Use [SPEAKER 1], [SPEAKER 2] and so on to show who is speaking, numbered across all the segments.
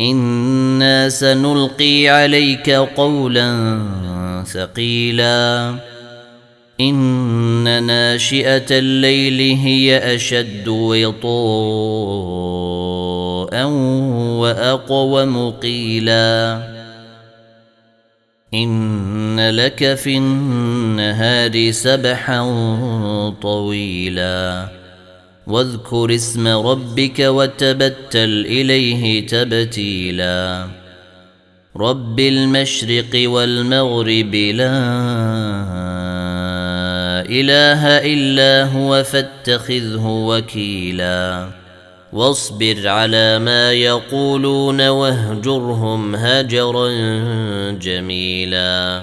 [SPEAKER 1] أنا سنلقي عليك قولا ثقيلا. ان ناشئه الليل هي اشد وطاء واقوم قيلا. ان لك في النهار سبحا طويلا. واذكر اسم ربك وتبتل إليه تبتيلا. رب المشرق والمغرب لا إله إلا هو فاتخذه وكيلا. واصبر على ما يقولون واهجرهم هجرا جميلا.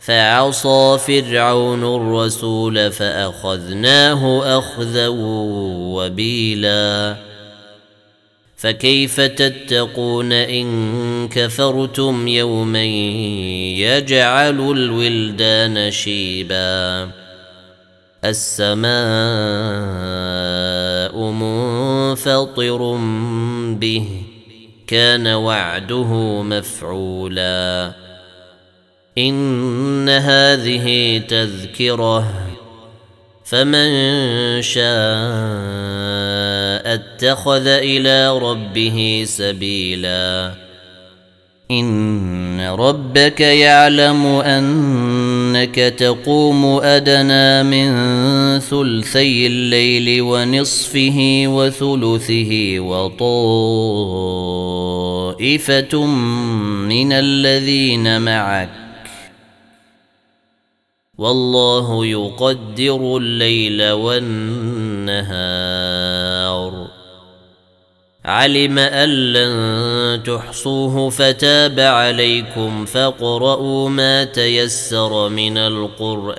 [SPEAKER 1] فعصى فرعون الرسول فأخذناه أخذا وبيلا. فكيف تتقون إن كفرتم يوما يجعل الولدان شيبا؟ السماء منفطر به كان وعده مفعولا. إن هذه تذكرة فمن شاء اتخذ إلى ربه سبيلا. إن ربك يعلم أنك تقوم أدنى من ثلثي الليل ونصفه وثلثه وطائفة من الذين معك. والله يقدر الليل والنهار. علم أن لن تحصوه فتاب عليكم فاقرؤوا ما تيسر من القرآن.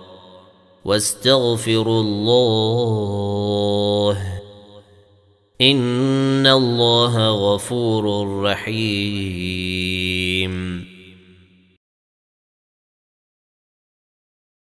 [SPEAKER 1] واستغفروا الله. إن الله غفور رحيم.